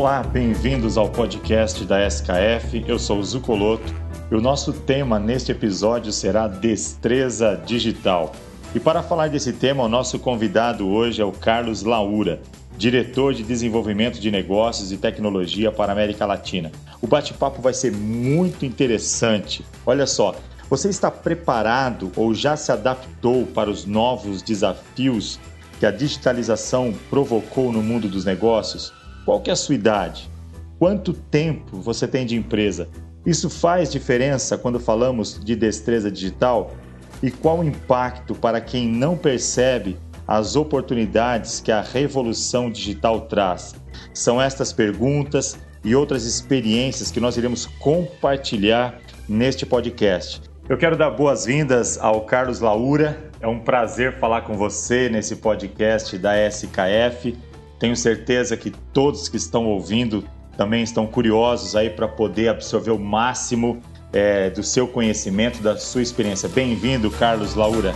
Olá, bem-vindos ao podcast da SKF. Eu sou o Zucoloto e o nosso tema neste episódio será destreza digital. E para falar desse tema, o nosso convidado hoje é o Carlos Laura, diretor de desenvolvimento de negócios e tecnologia para a América Latina. O bate-papo vai ser muito interessante. Olha só, você está preparado ou já se adaptou para os novos desafios que a digitalização provocou no mundo dos negócios? Qual que é a sua idade? Quanto tempo você tem de empresa? Isso faz diferença quando falamos de destreza digital? E qual o impacto para quem não percebe as oportunidades que a revolução digital traz? São estas perguntas e outras experiências que nós iremos compartilhar neste podcast. Eu quero dar boas-vindas ao Carlos Laura. É um prazer falar com você nesse podcast da SKF. Tenho certeza que todos que estão ouvindo também estão curiosos aí para poder absorver o máximo é, do seu conhecimento, da sua experiência. Bem-vindo, Carlos Laura.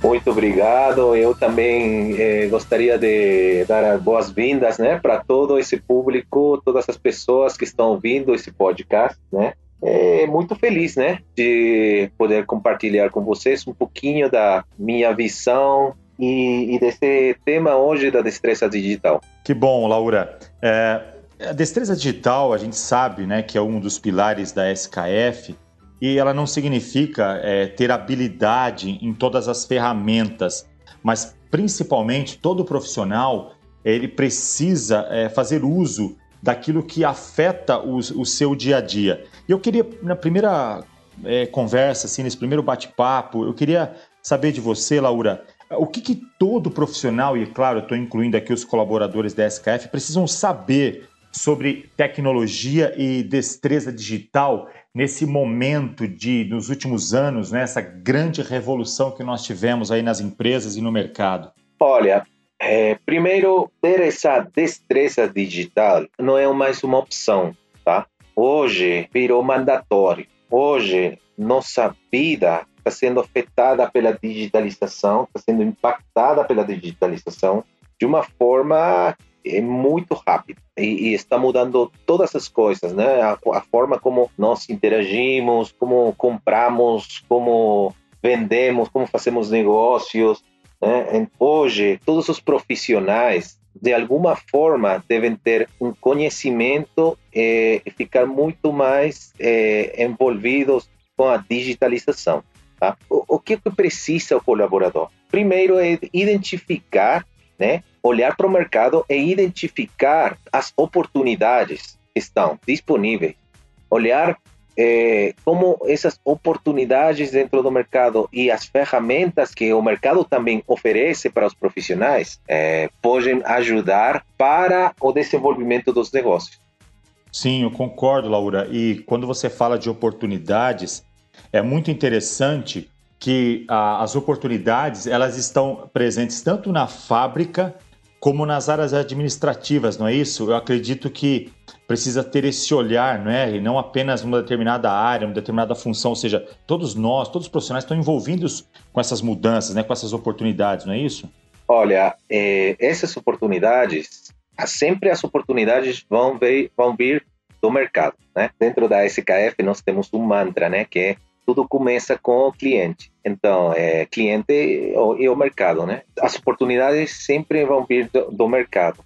Muito obrigado. Eu também eh, gostaria de dar boas-vindas, né, para todo esse público, todas as pessoas que estão ouvindo esse podcast, né? É muito feliz, né, de poder compartilhar com vocês um pouquinho da minha visão e, e desse tema hoje da destreza digital. Que bom, Laura. É, a destreza digital, a gente sabe, né, que é um dos pilares da SKF e ela não significa é, ter habilidade em todas as ferramentas, mas principalmente todo profissional ele precisa é, fazer uso daquilo que afeta o, o, seu dia a dia. E eu queria, na primeira é, conversa, assim, nesse primeiro bate-papo, eu queria saber de você, Laura, o que, que todo profissional, e claro, eu estou incluindo aqui os colaboradores da SKF, precisam saber sobre tecnologia e destreza digital nesse momento de, nos últimos anos, né, essa grande revolução que nós tivemos aí nas empresas e no mercado? Olha, é, primeiro, ter essa destreza digital não é mais uma opção, tá? Hoje virou mandatório. Hoje, nossa vida está sendo afetada pela digitalização, está sendo impactada pela digitalização de uma forma é muito rápido e, e, está mudando todas as coisas, né? A, a, forma como nós interagimos, como compramos, como vendemos, como fazemos negócios. Né? Hoje, todos os profissionais, de alguma forma, devem ter um conhecimento eh, e ficar muito mais eh, envolvidos com a digitalização. Tá? O, o que precisa o colaborador? Primeiro é identificar né, olhar para o mercado e identificar as oportunidades que estão disponíveis, olhar eh, como essas oportunidades dentro do mercado e as ferramentas que o mercado também oferece para os profissionais eh, podem ajudar para o desenvolvimento dos negócios. Sim, eu concordo, Laura. E quando você fala de oportunidades, é muito interessante que a, as oportunidades elas estão presentes tanto na fábrica como nas áreas administrativas, não é isso? Eu acredito que precisa ter esse olhar, não é? E não apenas uma determinada área, uma determinada função, ou seja, todos nós, todos os profissionais estão envolvidos com essas mudanças, né? com essas oportunidades, não é isso? Olha, é, essas oportunidades, sempre as oportunidades vão vir, vão vir do mercado, né? Dentro da SKF nós temos um mantra, né? Que é tudo começa com o cliente. Então, é cliente e o, mercado, né? As oportunidades sempre vão vir do, do mercado.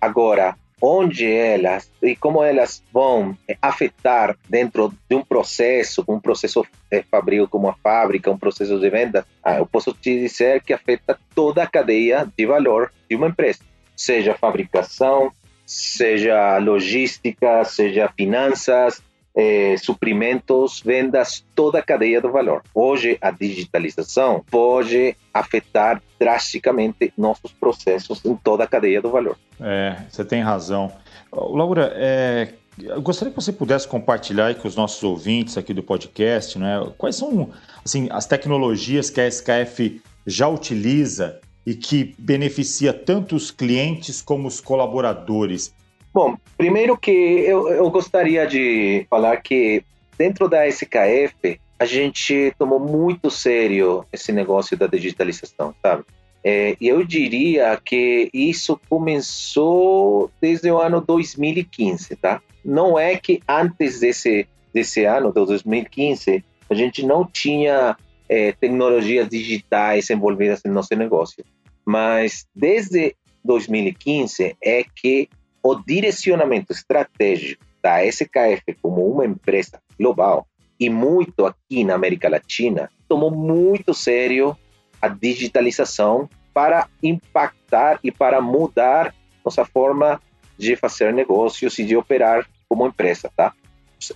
Agora, onde elas e como elas vão afetar dentro de um processo, um processo de fabril como a fábrica, um processo de venda, ah, eu posso te dizer que afeta toda a cadeia de valor de uma empresa, seja fabricação, seja logística, seja finanças, eh, suprimentos, vendas, toda a cadeia do valor. Hoje, a digitalização pode afetar drasticamente nossos processos em toda a cadeia do valor. É, você tem razão. Laura, é, eu gostaria que você pudesse compartilhar com os nossos ouvintes aqui do podcast, né? Quais são assim, as tecnologias que a SKF já utiliza e que beneficia tanto os clientes como os colaboradores? Bom, primeiro que eu, eu gostaria de falar que dentro da SKF a gente tomou muito sério esse negócio da digitalização, sabe? É, eu diria que isso começou desde o ano 2015, tá? Não é que antes desse, desse ano, de 2015, a gente não tinha é, tecnologias digitais envolvidas no nosso negócio. Mas desde 2015 é que o direcionamento estratégico da SKF como uma empresa global e muito aqui na América Latina tomou muito sério a digitalização para impactar e para mudar nossa forma de fazer negócios e de operar como empresa, tá?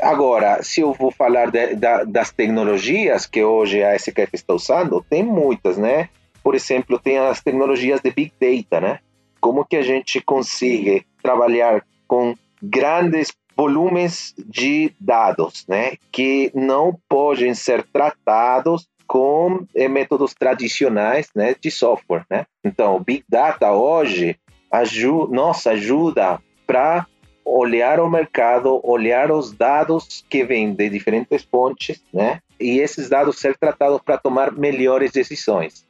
Agora, se eu vou falar de, de, das tecnologias que hoje a SKF está usando, tem muitas, né? Por exemplo, tem as tecnologias de Big Data, né? Como que a gente consegue trabalhar com grandes volumes de dados, né? Que não podem ser tratados com é, métodos tradicionais né, de software. Né? Então, Big Data hoje ajuda, nos ajuda para olhar o mercado, olhar os dados que vêm de diferentes fontes, né? E esses dados ser tratados para tomar melhores decisões.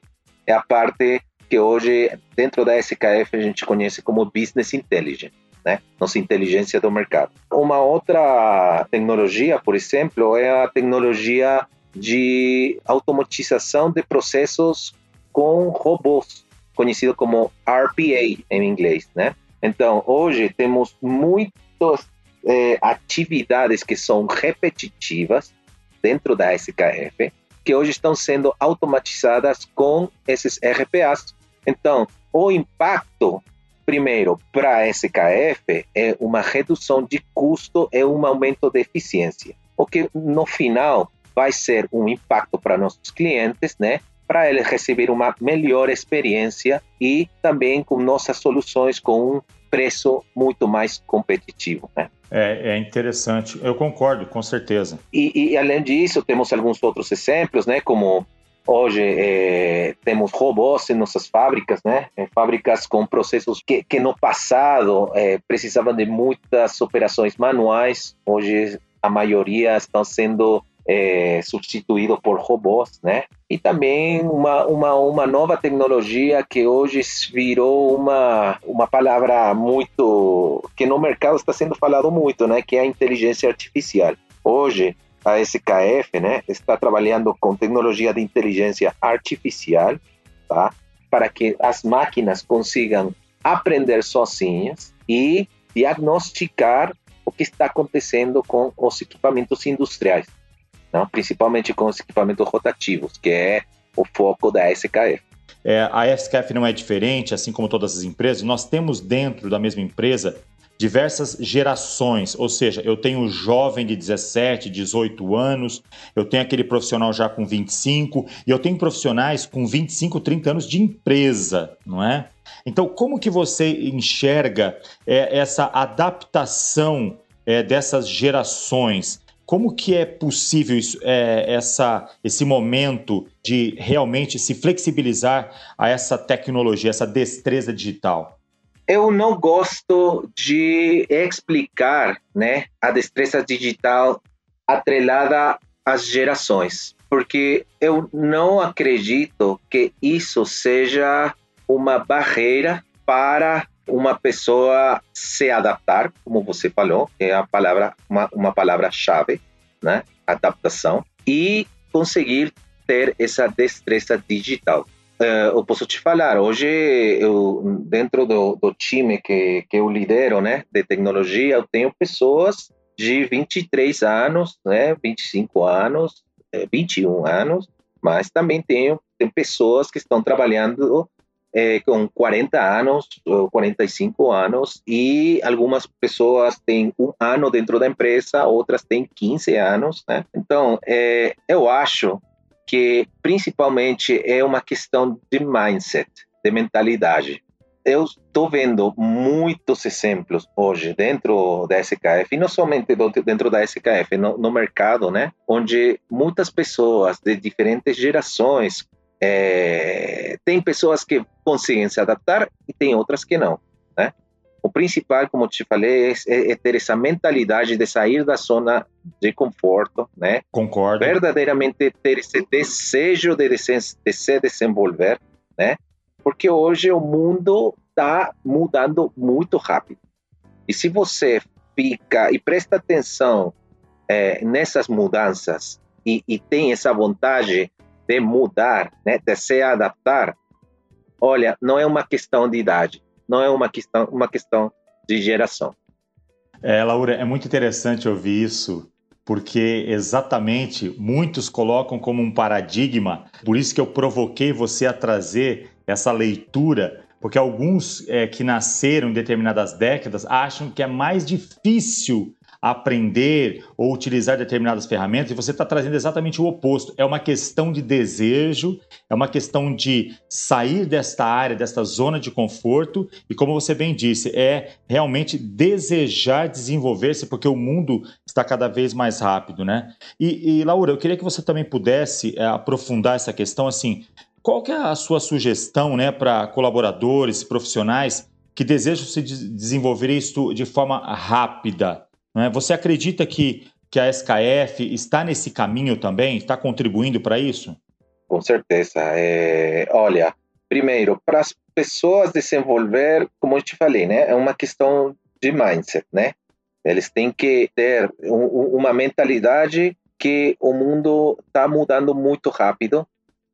É a parte que hoje, dentro da SKF, a gente conhece como Business Intelligence, né? Nossa inteligência do mercado. Uma outra tecnologia, por exemplo, é a tecnologia de automatização de processos com robôs, conhecido como RPA em inglês, né? Então, hoje temos muitas é, atividades que são repetitivas dentro da SKF, que hoje estão sendo automatizadas com esses RPAs. Então, o impacto, primeiro, para a SKF é uma redução de custo e um aumento de eficiência. O que, no final, vai ser um impacto para nossos clientes, né? Para eles receber uma melhor experiência e também com nossas soluções com um preço muito mais competitivo, né? É, é interessante, eu concordo, com certeza. E, e, além disso, temos alguns outros exemplos, né? Como hoje é, temos robôs em nossas fábricas, né? Em fábricas com processos que, que no passado é, precisavam de muitas operações manuais, hoje a maioria estão sendo é, substituído por robôs, né? E também uma, uma, uma nova tecnologia que hoje virou uma, uma palavra muito... que no mercado está sendo falado muito, né? Que é a inteligência artificial. Hoje, a SKF, né? Está trabalhando com tecnologia de inteligência artificial, tá? Para que as máquinas consigam aprender sozinhas e diagnosticar o que está acontecendo com os equipamentos industriais não? principalmente com os equipamentos rotativos, que é o foco da SKF. É, a SKF não é diferente, assim como todas as empresas. Nós temos dentro da mesma empresa diversas gerações, ou seja, eu tenho jovem de 17, 18 anos, eu tenho aquele profissional já com 25 e eu tenho profissionais com 25, 30 anos de empresa, não é? Então, como que você enxerga é, essa adaptação é, dessas gerações? Como que é possível isso, é, essa, esse momento de realmente se flexibilizar a essa tecnologia, essa destreza digital? Eu não gosto de explicar né, a destreza digital atrelada às gerações, porque eu não acredito que isso seja uma barreira para uma pessoa se adaptar, como você falou, é a palavra, uma, uma palavra-chave, né? Adaptação, e conseguir ter essa destreza digital. Uh, eu posso te falar, hoje, eu, dentro do, do time que, que eu lidero, né, de tecnologia, eu tenho pessoas de 23 anos, né, 25 anos, 21 eh, anos, mas também tenho, tenho pessoas que estão trabalhando é, com 40 anos, 45 anos, e algumas pessoas têm um ano dentro da empresa, outras têm 15 anos, né? Então, é, eu acho que principalmente é uma questão de mindset, de mentalidade. Eu estou vendo muitos exemplos hoje dentro da SKF, e não somente dentro da SKF, no, no mercado, né? Onde muitas pessoas de diferentes gerações é, pessoas que conseguem se adaptar e tem outras que não? O principal, como te falei, é, é, ter essa mentalidade de sair da zona de conforto, né? Concordo. Verdadeiramente ter esse desejo de, de se desenvolver, né? Porque hoje o mundo está mudando muito rápido. E se você fica e presta atenção é, nessas mudanças e, e, tem essa vontade de mudar, né, de se adaptar, olha, não é uma questão de idade, não é uma questão, uma questão de geração. É, Laura, é muito interessante ouvir isso, porque exatamente muitos colocam como um paradigma, por isso que eu provoquei você a trazer essa leitura, porque alguns é, que nasceram em determinadas décadas acham que é mais difícil aprender ou utilizar determinadas ferramentas, e você está trazendo exatamente o oposto. É uma questão de desejo, é uma questão de sair desta área, desta zona de conforto, e como você bem disse, é realmente desejar desenvolver-se, porque o mundo está cada vez mais rápido, né? E, e Laura, eu queria que você também pudesse é, aprofundar essa questão, assim, qual que é a sua sugestão, né, para colaboradores, profissionais que desejam se desenvolver isso de forma rápida? Né? Você acredita que, que a SKF está nesse caminho também? Está contribuindo para isso? Com certeza. É, olha, primeiro, para as pessoas desenvolver, como eu te falei, né, é uma questão de mindset, né? Eles têm que ter um, uma mentalidade que o mundo está mudando muito rápido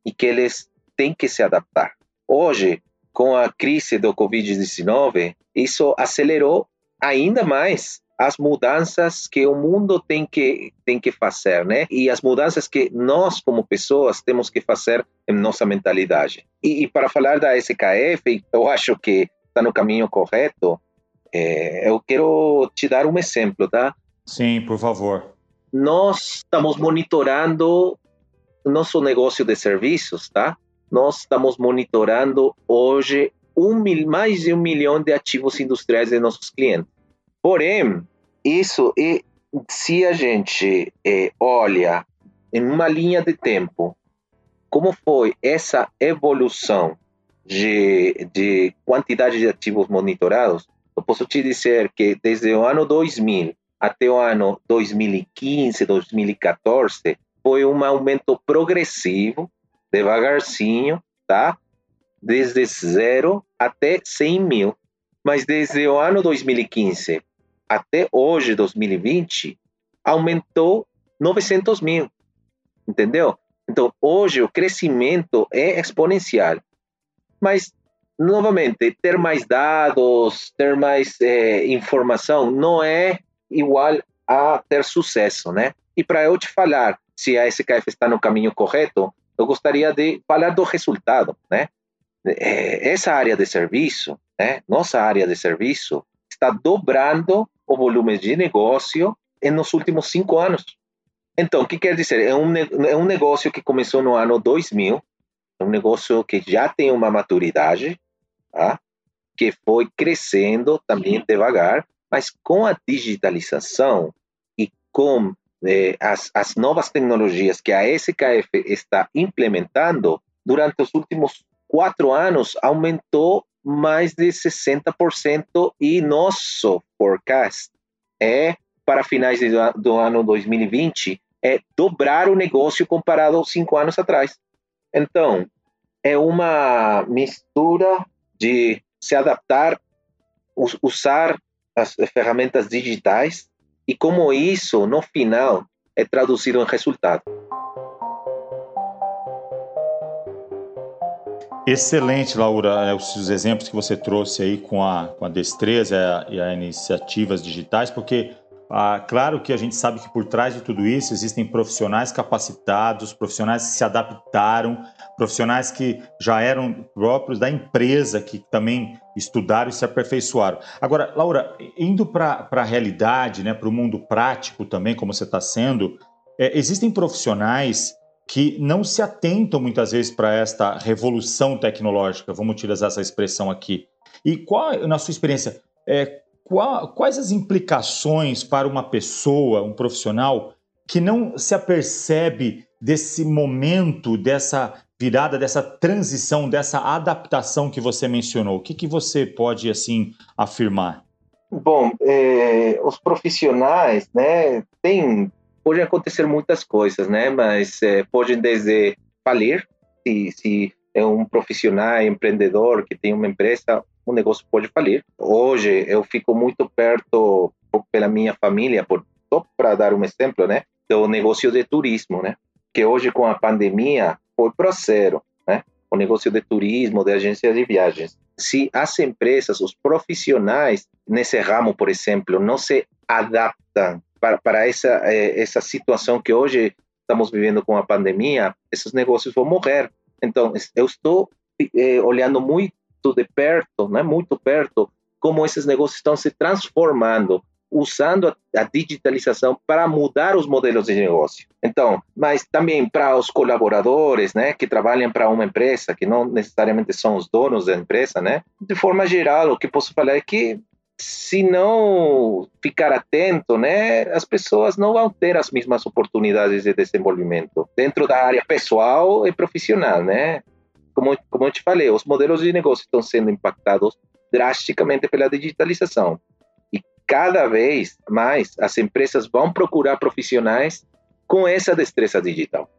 e que eles têm que se adaptar. Hoje, com a crise do Covid-19, isso acelerou ainda mais as mudanças que o mundo tem que tem que fazer, né? E as mudanças que nós como pessoas temos que fazer em nossa mentalidade. E, e para falar da SKF, eu acho que está no caminho correto. É, eu quero te dar um exemplo, tá? Sim, por favor. Nós estamos monitorando nosso negócio de serviços, tá? Nós estamos monitorando hoje um mil, mais de um milhão de ativos industriais de nossos clientes. Porém, isso e se a gente é, olha em uma linha de tempo como foi essa evolução de, de quantidade de ativos monitorados, eu posso te dizer que desde o ano 2000 até o ano 2015, 2014, foi um aumento progressivo, devagarzinho, tá? Desde zero até 100 mil. Mas desde o ano 2015 até hoje, 2020, aumentou 900 mil, entendeu? Então, hoje o crescimento é exponencial. Mas, novamente, ter mais dados, ter mais é, informação não é igual a ter sucesso, né? E para eu te falar se a SKF está no caminho correto, eu gostaria de falar do resultado, né? É, essa área de serviço, né? Nossa área de serviço está dobrando o volume de negócio nos últimos cinco anos. Então, o que quer dizer? É um, é um negócio que começou no ano 2000, é um negócio que já tem uma maturidade, tá? que foi crescendo também devagar, mas com a digitalização e com eh, as, as novas tecnologias que a SKF está implementando, durante os últimos quatro anos aumentou mais de 60% e nosso forecast é para finais do ano 2020 é dobrar o negócio comparado aos cinco anos atrás. Então, é uma mistura de se adaptar, usar as ferramentas digitais e como isso, no final, é traduzido em resultado. Excelente, Laura, é, os exemplos que você trouxe aí com a, com a destreza e as iniciativas digitais, porque ah, claro que a gente sabe que por trás de tudo isso existem profissionais capacitados, profissionais que se adaptaram, profissionais que já eram próprios da empresa, que também estudaram e se aperfeiçoaram. Agora, Laura, indo para a realidade, né, para o mundo prático também, como você está sendo, é, existem profissionais que não se atentam muitas vezes para esta revolução tecnológica, vamos utilizar essa expressão aqui. E qual, na sua experiência, é, qual, quais as implicações para uma pessoa, um profissional, que não se apercebe desse momento, dessa virada, dessa transição, dessa adaptação que você mencionou? O que, que você pode, assim, afirmar? Bom, é, os profissionais, né, têm podem acontecer muitas coisas, né? Mas é, podem desde falir, se, se é um profissional, empreendedor que tem uma empresa, o negócio pode falir. Hoje eu fico muito perto pela minha família, por, só para dar um exemplo, né, do negócio de turismo, né, que hoje com a pandemia foi para zero, né, o negócio de turismo, de agências de viagens. Se as empresas, os profissionais nesse ramo, por exemplo, não se adaptam para, para essa, eh, essa situação que hoje estamos vivendo com a pandemia, esses negócios vão morrer. Então, eu estou eh, olhando muito de perto, né, muito perto, como esses negócios estão se transformando, usando a, a digitalização para mudar os modelos de negócio. Então, mas também para os colaboradores, né, que trabalham para uma empresa, que não necessariamente são os donos da empresa, né, de forma geral, o que posso falar é que se não ficar atento, né, as pessoas não vão ter as mesmas oportunidades de desenvolvimento dentro da área pessoal e profissional, né? Como, como eu te falei, os modelos de negócio estão sendo impactados drasticamente pela digitalização. E cada vez mais as empresas vão procurar profissionais com essa destreza digital.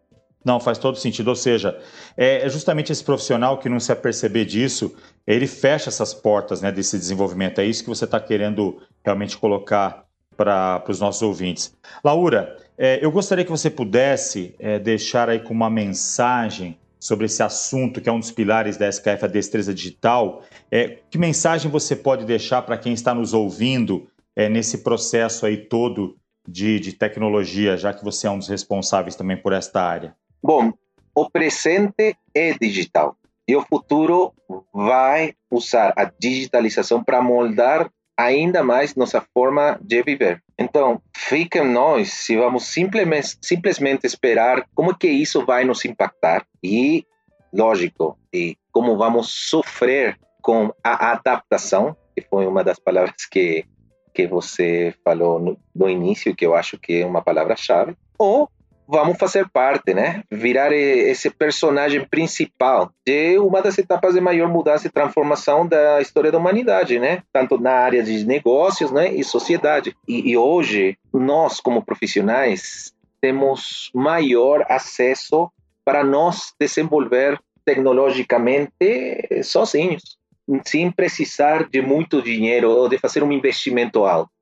Não, faz todo sentido. Ou seja, é, é justamente esse profissional que não se aperceber disso, ele fecha essas portas né, desse desenvolvimento. É isso que você está querendo realmente colocar para os nossos ouvintes. Laura, é, eu gostaria que você pudesse é, deixar aí com uma mensagem sobre esse assunto, que é um dos pilares da SKF, a destreza digital. É, que mensagem você pode deixar para quem está nos ouvindo é, nesse processo aí todo de, de tecnologia, já que você é um dos responsáveis também por esta área? Bom, o presente é digital e o futuro vai usar a digitalização para moldar ainda mais nossa forma de viver. Então, fica nós se vamos simplesmente, simplesmente esperar como que isso vai nos impactar e, lógico, e como vamos sofrer com a adaptação, que foi uma das palavras que, que você falou no, no início, que eu acho que é uma palavra-chave, ou vamos fazer parte, né? Virar esse personagem principal de uma das etapas de maior mudança e transformação da história da humanidade, né? Tanto na área de negócios, né, e sociedade. E, e hoje nós, como profissionais, temos maior acesso para nós desenvolver tecnologicamente sozinhos, sem precisar de muito dinheiro ou de fazer um investimento alto.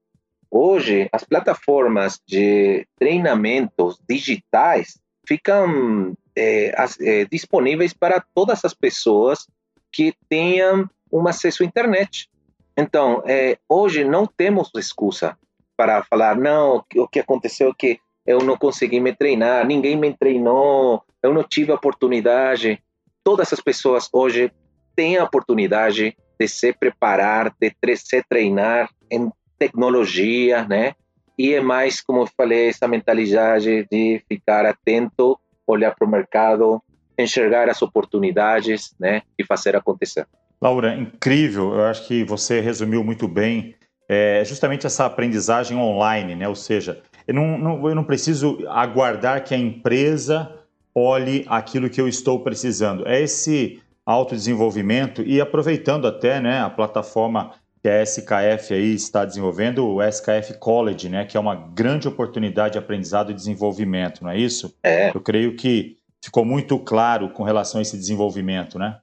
Hoje, as plataformas de treinamentos digitais ficam é, é, disponíveis para todas as pessoas que tenham um acesso à internet. Então, é, hoje não temos excusa para falar, não, o que aconteceu é que eu não consegui me treinar, ninguém me treinou, eu não tive oportunidade. Todas as pessoas hoje têm a oportunidade de se preparar, de se treinar em tecnologia, né? E é mais, como eu falei, essa mentalidade de ficar atento, olhar para o mercado, enxergar as oportunidades, né? E fazer acontecer. Laura, incrível. Eu acho que você resumiu muito bem é, justamente essa aprendizagem online, né? Ou seja, eu não, não, eu não preciso aguardar que a empresa olhe aquilo que eu estou precisando. É esse autodesenvolvimento e aproveitando até né, a plataforma que a SKF aí está desenvolvendo, o SKF College, né, que é uma grande oportunidade de aprendizado e desenvolvimento, não é isso? É. Eu creio que ficou muito claro com relação a esse desenvolvimento, né?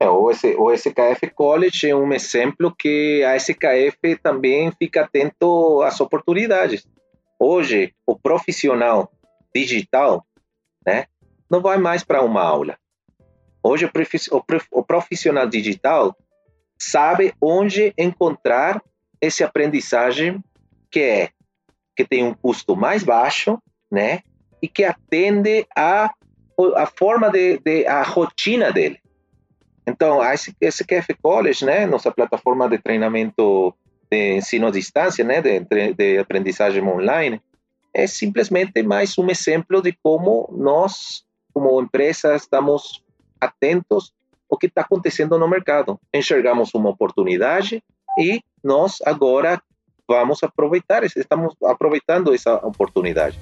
É, o, SKF College é um exemplo que a SKF também fica atento às oportunidades. Hoje, o profissional digital, né, não vai mais para uma aula. Hoje, o profissional digital sabe onde encontrar esse aprendizagem que é que tem um custo mais baixo, né? E que atende a a forma de, de a rotina dele. Então, a SQF College, né, nossa plataforma de treinamento de ensino à distância, né, de, de aprendizagem online, é simplesmente mais um exemplo de como nós, como empresa, estamos atentos o que está acontecendo no mercado. Enxergamos uma oportunidade e nós agora vamos aproveitar, estamos aproveitando essa oportunidade.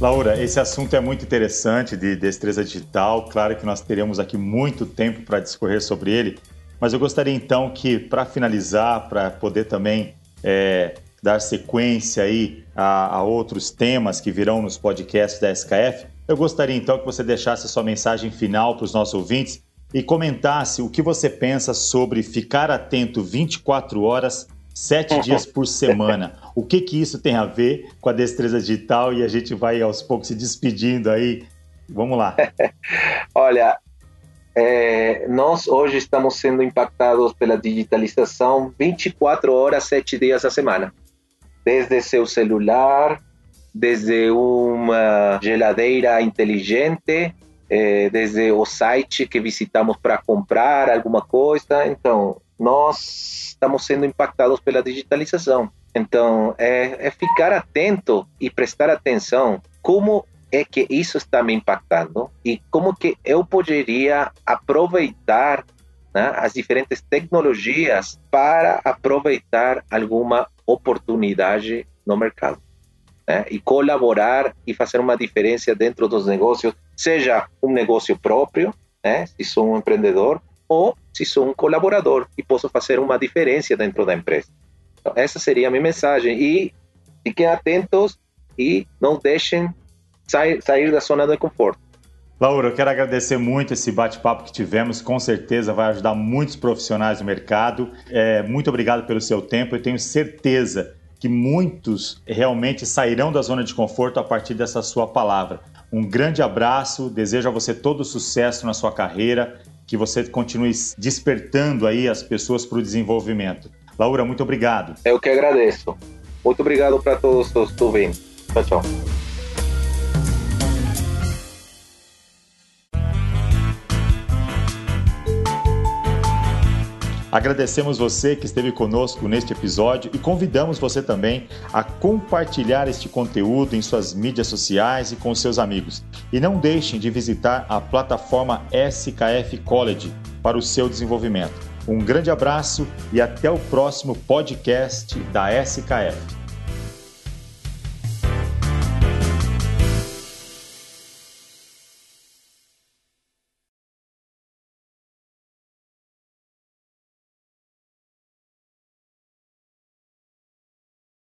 Laura, esse assunto é muito interessante de destreza digital. Claro que nós teremos aqui muito tempo para discorrer sobre ele, mas eu gostaria então que, para finalizar, para poder também é, dar sequência aí a, a outros temas que virão nos podcasts da SKF, eu gostaria então que você deixasse a sua mensagem final para os nossos ouvintes e comentasse o que você pensa sobre ficar atento 24 horas, 7 dias por semana. O que que isso tem a ver com a destreza digital e a gente vai aos poucos se despedindo aí. Vamos lá. Olha, é, nós hoje estamos sendo impactados pela digitalização 24 horas, 7 dias a semana. Desde seu celular, desde uma geladeira inteligente, é, desde o site que visitamos para comprar alguma coisa. Então, nós estamos sendo impactados pela digitalização. Então, é, é ficar atento e prestar atenção como é que isso está me impactando e como que eu poderia aproveitar né, as diferentes tecnologias para aproveitar alguma oportunidade no mercado né, e colaborar e fazer uma diferença dentro dos negócios, seja um negócio próprio, né, se sou um empreendedor, ou se sou um colaborador e posso fazer uma diferença dentro da empresa. Então, essa seria a minha mensagem. E fiquem atentos e não deixem sair, sair da zona de conforto. Laura, eu quero agradecer muito esse bate-papo que tivemos, com certeza vai ajudar muitos profissionais do mercado. É, muito obrigado pelo seu tempo, eu tenho certeza que muitos realmente sairão da zona de conforto a partir dessa sua palavra. Um grande abraço, desejo a você todo sucesso na sua carreira, que você continue despertando aí as pessoas para o desenvolvimento. Laura, muito obrigado. Eu que agradeço. Muito obrigado para todos os ouvintes. Tchau, tchau. Agradecemos você que esteve conosco neste episódio e convidamos você também a compartilhar este conteúdo em suas mídias sociais e com seus amigos. E não deixem de visitar a plataforma SKF College para o seu desenvolvimento. Um grande abraço e até o próximo podcast da SKF.